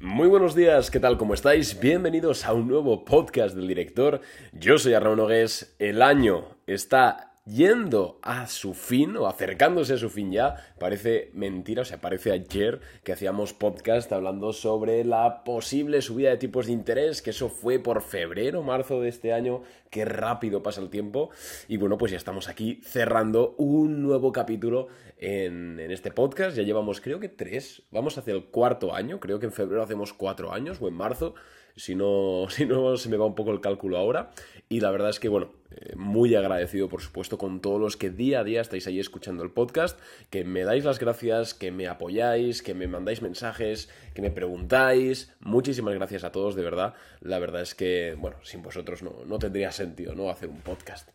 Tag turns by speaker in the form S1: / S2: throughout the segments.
S1: Muy buenos días, ¿qué tal? ¿Cómo estáis? Bienvenidos a un nuevo podcast del director. Yo soy Arnaud Nogués. El año está yendo a su fin o acercándose a su fin ya. Parece mentira, o sea, parece ayer que hacíamos podcast hablando sobre la posible subida de tipos de interés, que eso fue por febrero, marzo de este año. Qué rápido pasa el tiempo. Y bueno, pues ya estamos aquí cerrando un nuevo capítulo en, este podcast. Ya llevamos, creo que tres, vamos hacia el cuarto año. Creo que en febrero hacemos cuatro años o en marzo si no, si no se me va un poco el cálculo ahora. Y la verdad es que, bueno, eh, muy agradecido, por supuesto, con todos los que día a día estáis ahí escuchando el podcast, que me dais las gracias, que me apoyáis, que me mandáis mensajes, que me preguntáis. Muchísimas gracias a todos, de verdad. La verdad es que, bueno, sin vosotros no, no tendría sentido, ¿no? Hacer un podcast.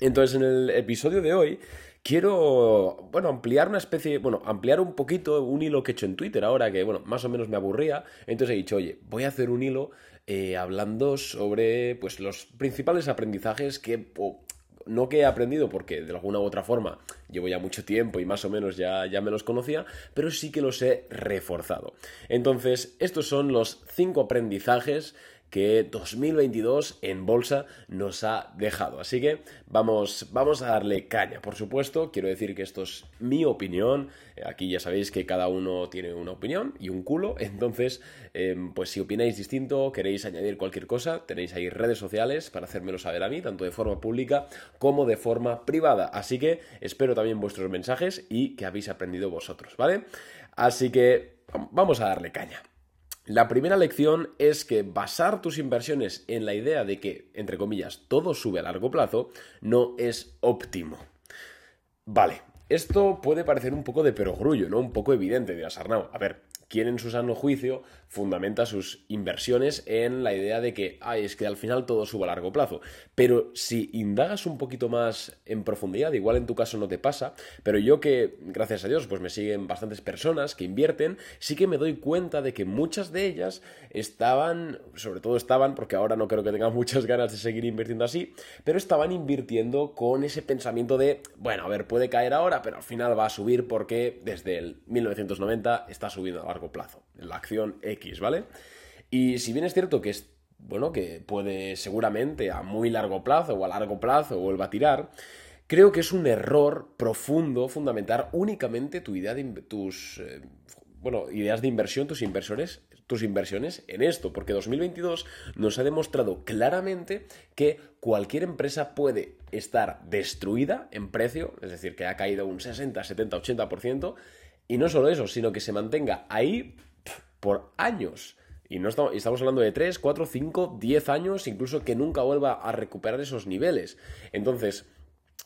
S1: Entonces, en el episodio de hoy quiero, bueno, ampliar una especie, bueno, ampliar un poquito un hilo que he hecho en Twitter ahora que, bueno, más o menos me aburría. Entonces he dicho, oye, voy a hacer un hilo eh, hablando sobre, pues, los principales aprendizajes que, no que he aprendido porque de alguna u otra forma llevo ya mucho tiempo y más o menos ya, ya me los conocía, pero sí que los he reforzado. Entonces, estos son los cinco aprendizajes que 2022 en bolsa nos ha dejado. Así que vamos, vamos a darle caña. Por supuesto, quiero decir que esto es mi opinión. Aquí ya sabéis que cada uno tiene una opinión y un culo. Entonces, em, pues si opináis distinto, queréis añadir cualquier cosa, tenéis ahí redes sociales para hacérmelo saber a mí, tanto de forma pública como de forma privada. Así que espero también vuestros mensajes y que habéis aprendido vosotros, ¿vale? Así que vamos a darle caña. La primera lección es que basar tus inversiones en la idea de que, entre comillas, todo sube a largo plazo, no es óptimo. Vale, esto puede parecer un poco de perogrullo, ¿no? Un poco evidente, de Arnau. A ver, ¿quién en su sano juicio fundamenta sus inversiones en la idea de que, ay, es que al final todo sube a largo plazo. Pero si indagas un poquito más en profundidad, igual en tu caso no te pasa, pero yo que, gracias a Dios, pues me siguen bastantes personas que invierten, sí que me doy cuenta de que muchas de ellas estaban, sobre todo estaban, porque ahora no creo que tengan muchas ganas de seguir invirtiendo así, pero estaban invirtiendo con ese pensamiento de, bueno, a ver, puede caer ahora, pero al final va a subir porque desde el 1990 está subiendo largo plazo. La acción X ¿vale? Y si bien es cierto que es, bueno, que puede seguramente a muy largo plazo o a largo plazo vuelva a tirar, creo que es un error profundo fundamentar únicamente tu idea de tus eh, bueno, ideas de inversión, tus inversores, tus inversiones en esto, porque 2022 nos ha demostrado claramente que cualquier empresa puede estar destruida en precio, es decir, que ha caído un 60, 70, 80%, y no solo eso, sino que se mantenga ahí por años. Y no estamos, estamos hablando de 3, 4, 5, 10 años, incluso que nunca vuelva a recuperar esos niveles. Entonces,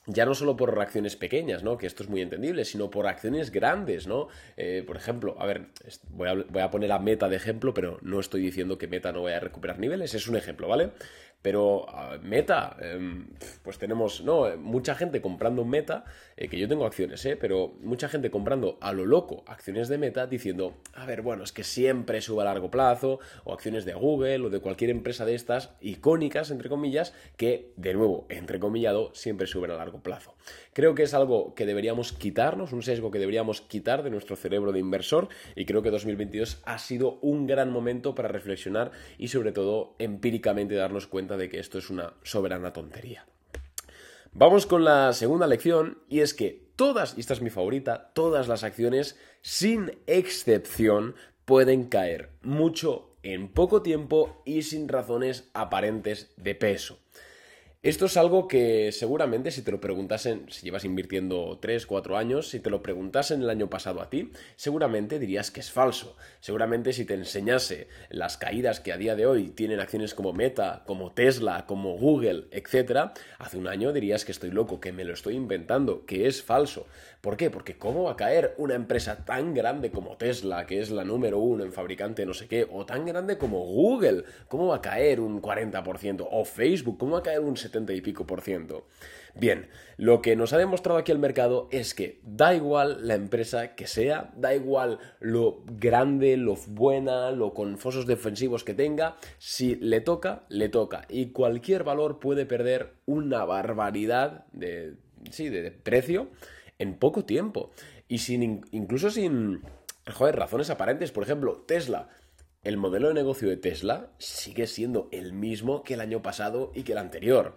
S1: ya no solo por reacciones pequeñas, ¿no? Que esto es muy entendible, sino por acciones grandes, ¿no? Eh, por ejemplo, a ver, voy a, voy a, poner a Meta de ejemplo, pero no estoy diciendo que Meta no vaya a recuperar niveles, es un ejemplo, ¿vale? Pero Meta, em, pues tenemos, ¿no? Mucha gente comprando Meta, eh, que yo tengo acciones, ¿eh? Pero mucha gente comprando a lo loco acciones de Meta diciendo, a ver, bueno, es que siempre sube a largo plazo, o acciones de Google o de cualquier empresa de estas icónicas, entre comillas, que, de nuevo, entrecomillado, siempre suben a largo plazo. Creo que es algo que deberíamos quitarnos, un sesgo que deberíamos quitar de nuestro cerebro de inversor, y creo que 2022 ha sido un gran momento para reflexionar y, sobre todo, empíricamente darnos cuenta de que esto es una soberana tontería. Vamos con la segunda lección y es que todas, y esta es mi favorita, todas las acciones, sin excepción, pueden caer mucho en poco tiempo y sin razones aparentes de peso. Esto es algo que seguramente si te lo preguntasen, si llevas invirtiendo 3, 4 años, si te lo preguntasen el año pasado a ti, seguramente dirías que es falso. Seguramente si te enseñase las caídas que a día de hoy tienen acciones como Meta, como Tesla, como Google, etc., hace un año dirías que estoy loco, que me lo estoy inventando, que es falso. ¿Por qué? Porque ¿cómo va a caer una empresa tan grande como Tesla, que es la número uno en fabricante no sé qué, o tan grande como Google? ¿Cómo va a caer un 40%? O Facebook, ¿cómo va a caer un 70 y pico por ciento? Bien, lo que nos ha demostrado aquí el mercado es que da igual la empresa que sea, da igual lo grande, lo buena, lo con fosos defensivos que tenga, si le toca, le toca. Y cualquier valor puede perder una barbaridad de, sí, de precio en poco tiempo. Y sin incluso sin, razones aparentes. Por ejemplo, Tesla. El modelo de negocio de Tesla sigue siendo el mismo que el año pasado y que el anterior.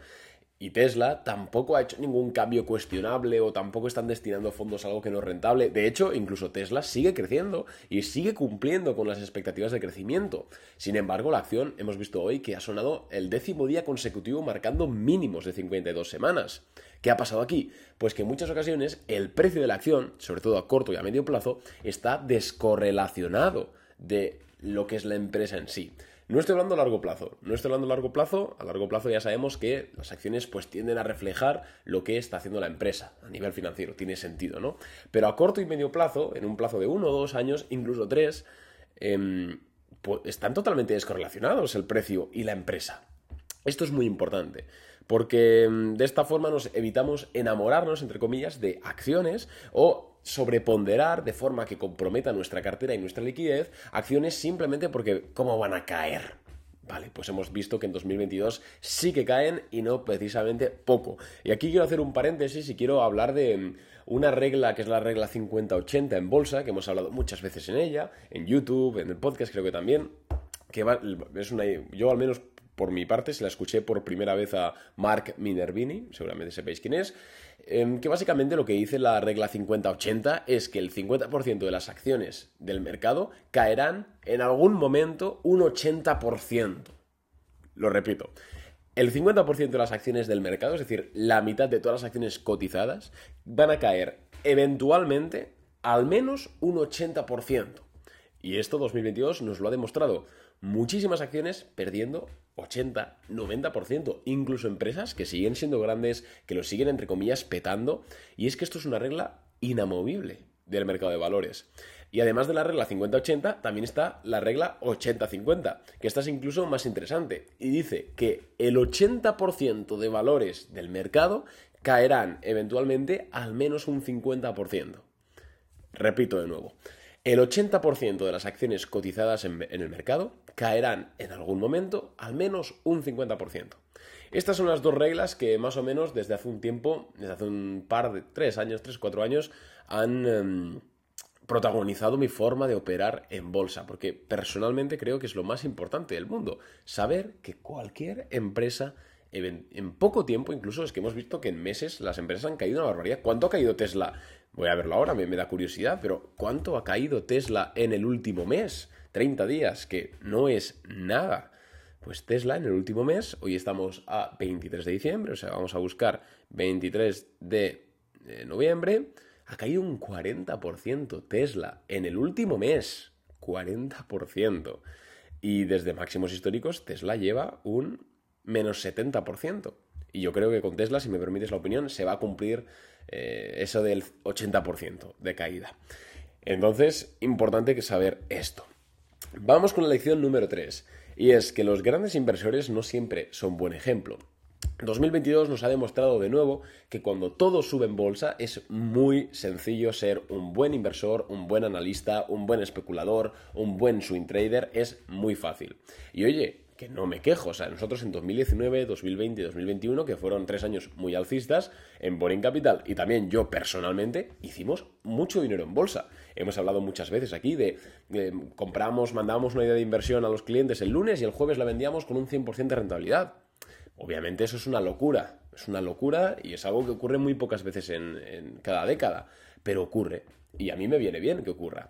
S1: Y Tesla tampoco ha hecho ningún cambio cuestionable o tampoco están destinando fondos a algo que no es rentable. De hecho, incluso Tesla sigue creciendo y sigue cumpliendo con las expectativas de crecimiento. Sin embargo, la acción hemos visto hoy que ha sonado el décimo día consecutivo marcando mínimos de 52 semanas. ¿Qué ha pasado aquí? Pues que en muchas ocasiones el precio de la acción, sobre todo a corto y a medio plazo, está descorrelacionado de lo que es la empresa en sí. No estoy hablando a largo plazo, no estoy hablando a largo plazo, a largo plazo ya sabemos que las acciones pues tienden a reflejar lo que está haciendo la empresa a nivel financiero, tiene sentido, ¿no? Pero a corto y medio plazo, en un plazo de uno o dos años, incluso tres, em, pues, están totalmente descorrelacionados el precio y la empresa. Esto es muy importante, porque em, de esta forma nos evitamos enamorarnos, entre comillas, de acciones o sobreponderar de forma que comprometa nuestra cartera y nuestra liquidez acciones simplemente porque cómo van a caer. Vale, pues hemos visto que en 2022 sí que caen y no precisamente poco. Y aquí quiero hacer un paréntesis y quiero hablar de mm, una regla que es la regla 50-80 en bolsa, que hemos hablado muchas veces en ella, en YouTube, en el podcast creo que también, que es una, yo al menos por mi parte, se la escuché por primera vez a Mark Minervini, seguramente sepáis quién es, em, que básicamente lo que dice la regla 50-80 es que el 50% de las acciones del mercado caerán en algún momento un 80%. Lo repito, el 50% de las acciones del mercado, es decir, la mitad de todas las acciones cotizadas, van a caer eventualmente al menos un 80%. Y esto 2022 nos lo ha demostrado. Muchísimas acciones perdiendo 80, 90%, incluso empresas que siguen siendo grandes, que lo siguen entre comillas petando, y es que esto es una regla inamovible del mercado de valores. Y además de la regla 50-80, también está la regla 80-50, que esta es incluso más interesante, y dice que el 80% de valores del mercado caerán eventualmente al menos un 50%. Repito de nuevo, el 80% de las acciones cotizadas en, el mercado caerán en algún momento al menos un 50%. Estas son las dos reglas que más o menos desde hace un tiempo, desde hace un par de tres años, tres, cuatro años, han em, protagonizado mi forma de operar en bolsa, porque personalmente creo que es lo más importante del mundo, saber que cualquier empresa en, poco tiempo, incluso es que hemos visto que en meses las empresas han caído una barbaridad. ¿Cuánto ha caído Tesla? Voy a verlo ahora, me, da curiosidad, pero ¿cuánto ha caído Tesla en el último mes? 30 días, que no es nada. Pues Tesla en el último mes, hoy estamos a 23 de diciembre, o sea, vamos a buscar 23 de noviembre, ha caído un 40% Tesla en el último mes. 40%. Y desde máximos históricos, Tesla lleva un menos 70%. Y yo creo que con Tesla, si me permites la opinión, se va a cumplir eh, eso del 80% de caída. Entonces, importante que saber esto. Vamos con la lección número 3, y es que los grandes inversores no siempre son buen ejemplo. 2022 nos ha demostrado de nuevo que cuando todo sube en bolsa es muy sencillo ser un buen inversor, un buen analista, un buen especulador, un buen swing trader, es muy fácil. Y oye, que no me quejo. O sea, nosotros en 2019, 2020 y 2021, que fueron tres años muy alcistas, en Boring Capital y también yo personalmente, hicimos mucho dinero en bolsa. Hemos hablado muchas veces aquí de, compramos, mandábamos una idea de inversión a los clientes el lunes y el jueves la vendíamos con un 100% de rentabilidad. Obviamente eso es una locura, es una locura y es algo que ocurre muy pocas veces en, en cada década, pero ocurre y a mí me viene bien que ocurra.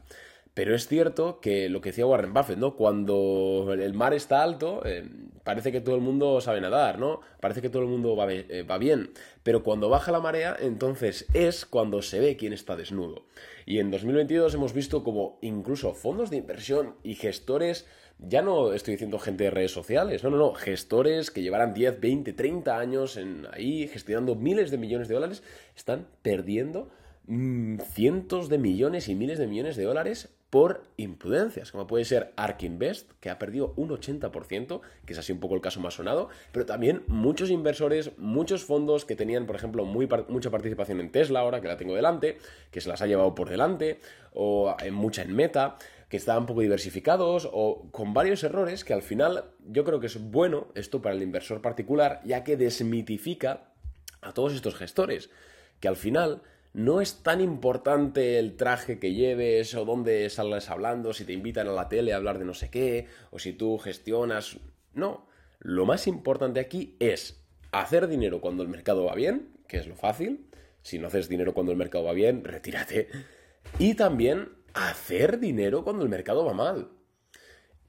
S1: Pero es cierto que lo que decía Warren Buffett, ¿no? Cuando el mar está alto, eh, parece que todo el mundo sabe nadar, ¿no? Parece que todo el mundo va, eh, va, bien. Pero cuando baja la marea, entonces es cuando se ve quién está desnudo. Y en 2022 hemos visto como incluso fondos de inversión y gestores, ya no estoy diciendo gente de redes sociales, no, no, no, gestores que llevarán 10, 20, 30 años en ahí gestionando miles de millones de dólares, están perdiendo mm, cientos de millones y miles de millones de dólares por imprudencias, como puede ser Ark Invest, que ha perdido un 80%, que es así un poco el caso más sonado, pero también muchos inversores, muchos fondos que tenían, por ejemplo, mucha participación en Tesla, ahora que la tengo delante, que se las ha llevado por delante, o en mucha en Meta, que estaban poco diversificados, o con varios errores que al final yo creo que es bueno esto para el inversor particular, ya que desmitifica a todos estos gestores, que al final no es tan importante el traje que lleves o dónde salgas hablando, si te invitan a la tele a hablar de no sé qué, o si tú gestionas. No, lo más importante aquí es hacer dinero cuando el mercado va bien, que es lo fácil. Si no haces dinero cuando el mercado va bien, retírate. Y también hacer dinero cuando el mercado va mal.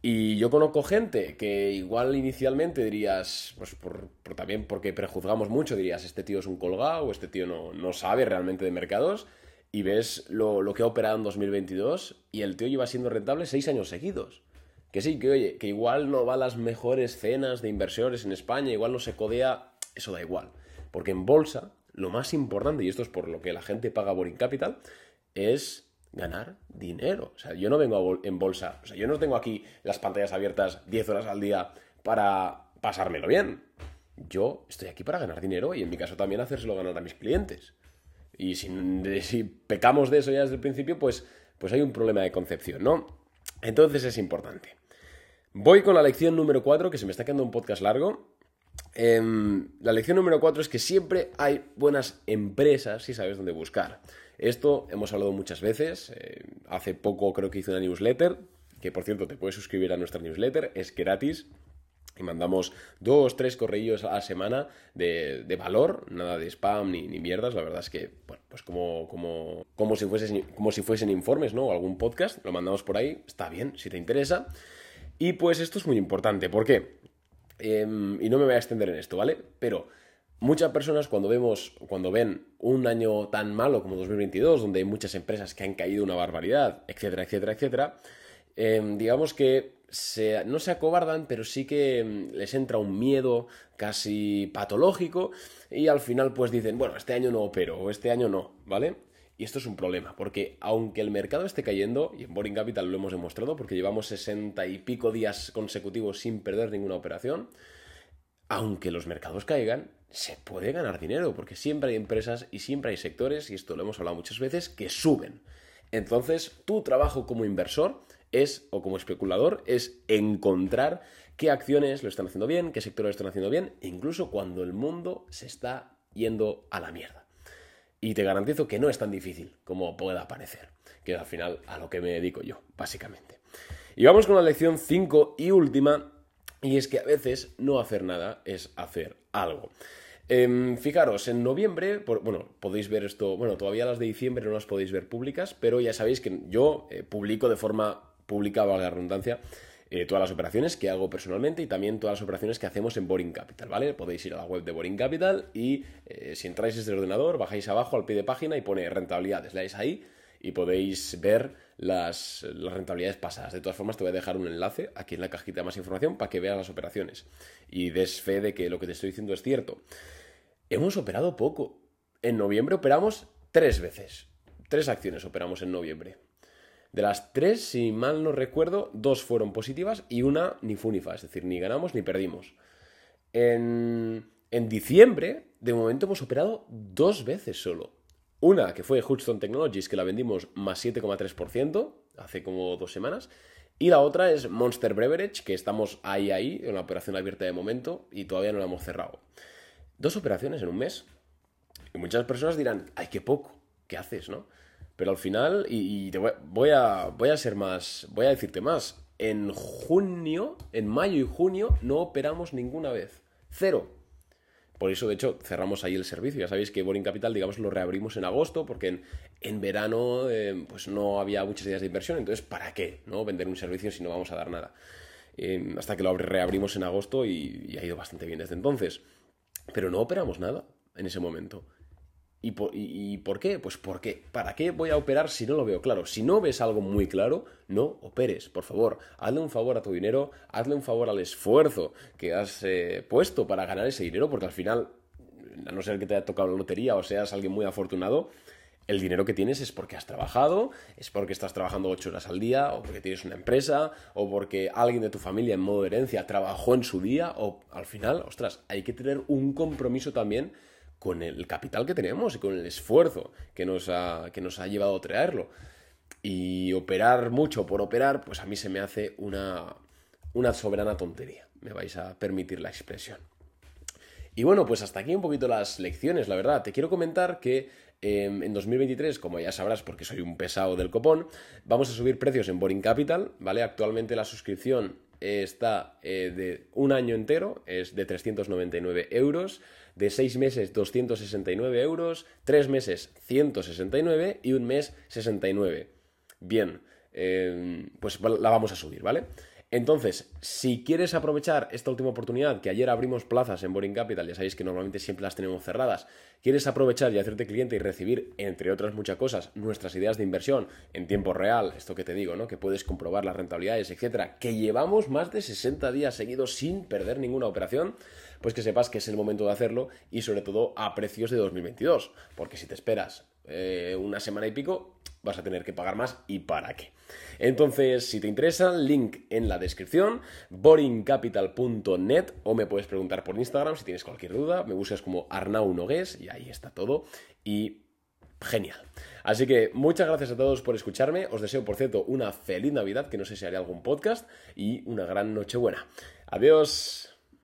S1: Y yo conozco gente que igual inicialmente dirías, pues por, también porque prejuzgamos mucho, dirías, este tío es un colgado, este tío no, no sabe realmente de mercados, y ves lo, lo, que ha operado en 2022 y el tío lleva siendo rentable seis años seguidos. Que sí, que oye, que igual no va a las mejores cenas de inversores en España, igual no se codea, eso da igual. Porque en bolsa, lo más importante, y esto es por lo que la gente paga Boring Capital, es ganar dinero. O sea, yo no vengo en bolsa, o sea, yo no tengo aquí las pantallas abiertas 10 horas al día para pasármelo bien. Yo estoy aquí para ganar dinero y en mi caso también hacérselo ganar a mis clientes. Y si, si pecamos de eso ya desde el principio, pues, pues hay un problema de concepción, ¿no? Entonces es importante. Voy con la lección número 4, que se me está quedando un podcast largo. Em, la lección número 4 es que siempre hay buenas empresas si sabes dónde buscar. Esto hemos hablado muchas veces. Eh, hace poco creo que hice una newsletter, que por cierto te puedes suscribir a nuestra newsletter, es gratis. Y mandamos dos, tres correos a la semana de, valor, nada de spam ni, ni, mierdas. La verdad es que, bueno, pues como, como, como, si fuesen, como si fuesen informes, ¿no? O algún podcast, lo mandamos por ahí, está bien, si te interesa. Y pues esto es muy importante, ¿por qué? Em, y no me voy a extender en esto, ¿vale? Pero Muchas personas cuando vemos, cuando ven un año tan malo como 2022, donde hay muchas empresas que han caído una barbaridad, etcétera, etcétera, etcétera, em, digamos que no se acobardan, pero sí que em, les entra un miedo casi patológico y al final pues dicen, bueno, este año no opero o este año no, ¿vale? Y esto es un problema, porque aunque el mercado esté cayendo, y en Boring Capital lo hemos demostrado, porque llevamos 60 y pico días consecutivos sin perder ninguna operación, aunque los mercados caigan, se puede ganar dinero, porque siempre hay empresas y siempre hay sectores, y esto lo hemos hablado muchas veces, que suben. Entonces, tu trabajo como inversor es, o como especulador, es encontrar qué acciones lo están haciendo bien, qué sectores lo están haciendo bien, incluso cuando el mundo se está yendo a la mierda. Y te garantizo que no es tan difícil como pueda parecer, que al final a lo que me dedico yo, básicamente. Y vamos con la lección 5 y última, y es que a veces no hacer nada es hacer algo. Em, fijaros, en noviembre, bueno, podéis ver esto, bueno, todavía las de diciembre no las podéis ver públicas, pero ya sabéis que yo eh, publico de forma pública, valga la redundancia, eh, todas las operaciones que hago personalmente y también todas las operaciones que hacemos en Boring Capital, ¿vale? Podéis ir a la web de Boring Capital y eh, si entráis desde el ordenador, bajáis abajo al pie de página y pone rentabilidades, leáis ahí y podéis ver las, rentabilidades pasadas. De todas formas, te voy a dejar un enlace aquí en la cajita de más información para que veas las operaciones y des fe de que lo que te estoy diciendo es cierto. Hemos operado poco. En noviembre operamos tres veces. Tres acciones operamos en noviembre. De las tres, si mal no recuerdo, dos fueron positivas y una ni funifa, es decir, ni ganamos ni perdimos. En, en diciembre, de momento hemos operado dos veces solo. Una que fue Hudson Technologies, que la vendimos más 7,3% hace como dos semanas. Y la otra es Monster Beverage, que estamos ahí, ahí, en la operación abierta de momento y todavía no la hemos cerrado. Dos operaciones en un mes. Y muchas personas dirán, ay, qué poco, ¿qué haces, no? Pero al final, y, te voy, a, voy a ser más, voy a decirte más. En junio, en mayo y junio, no operamos ninguna vez. Cero. Por eso, de hecho, cerramos ahí el servicio. Ya sabéis que Boring Capital, digamos, lo reabrimos en agosto, porque en, verano eh, pues no había muchas ideas de inversión. Entonces, ¿para qué no vender un servicio si no vamos a dar nada? Eh, hasta que lo reabrimos en agosto y ha ido bastante bien desde entonces. Pero no operamos nada en ese momento. ¿Y por, qué? Pues porque, ¿para qué voy a operar si no lo veo claro? Si no ves algo muy claro, no operes, por favor. Hazle un favor a tu dinero, hazle un favor al esfuerzo que has eh, puesto para ganar ese dinero, porque al final, a no ser que te haya tocado la lotería o seas alguien muy afortunado, el dinero que tienes es porque has trabajado, es porque estás trabajando ocho horas al día, o porque tienes una empresa, o porque alguien de tu familia en modo de herencia trabajó en su día, o al final, ostras, hay que tener un compromiso también con el capital que tenemos y con el esfuerzo que nos ha, que nos ha llevado a traerlo. Y operar mucho por operar, pues a mí se me hace una, una soberana tontería. Me vais a permitir la expresión. Y bueno, pues hasta aquí un poquito las lecciones, la verdad. Te quiero comentar que em, en 2023, como ya sabrás porque soy un pesado del copón, vamos a subir precios en Boring Capital, ¿vale? Actualmente la suscripción está eh, de un año entero, es de 399 euros, de seis meses 269 euros, tres meses 169 y un mes 69. Bien, em, pues la vamos a subir, ¿vale? Entonces, si quieres aprovechar esta última oportunidad, que ayer abrimos plazas en Boring Capital, ya sabéis que normalmente siempre las tenemos cerradas, quieres aprovechar y hacerte cliente y recibir, entre otras muchas cosas, nuestras ideas de inversión en tiempo real, esto que te digo, ¿no? Que puedes comprobar las rentabilidades, etcétera, que llevamos más de 60 días seguidos sin perder ninguna operación, pues que sepas que es el momento de hacerlo y sobre todo a precios de 2022, porque si te esperas eh, una semana y pico, vas a tener que pagar más y para qué. Entonces, si te interesa, link en la descripción, boringcapital.net o me puedes preguntar por Instagram si tienes cualquier duda, me buscas como Arnau Nogués y ahí está todo y genial. Así que muchas gracias a todos por escucharme, os deseo por cierto una feliz Navidad, que no sé si haré algún podcast y una gran Nochebuena. Adiós.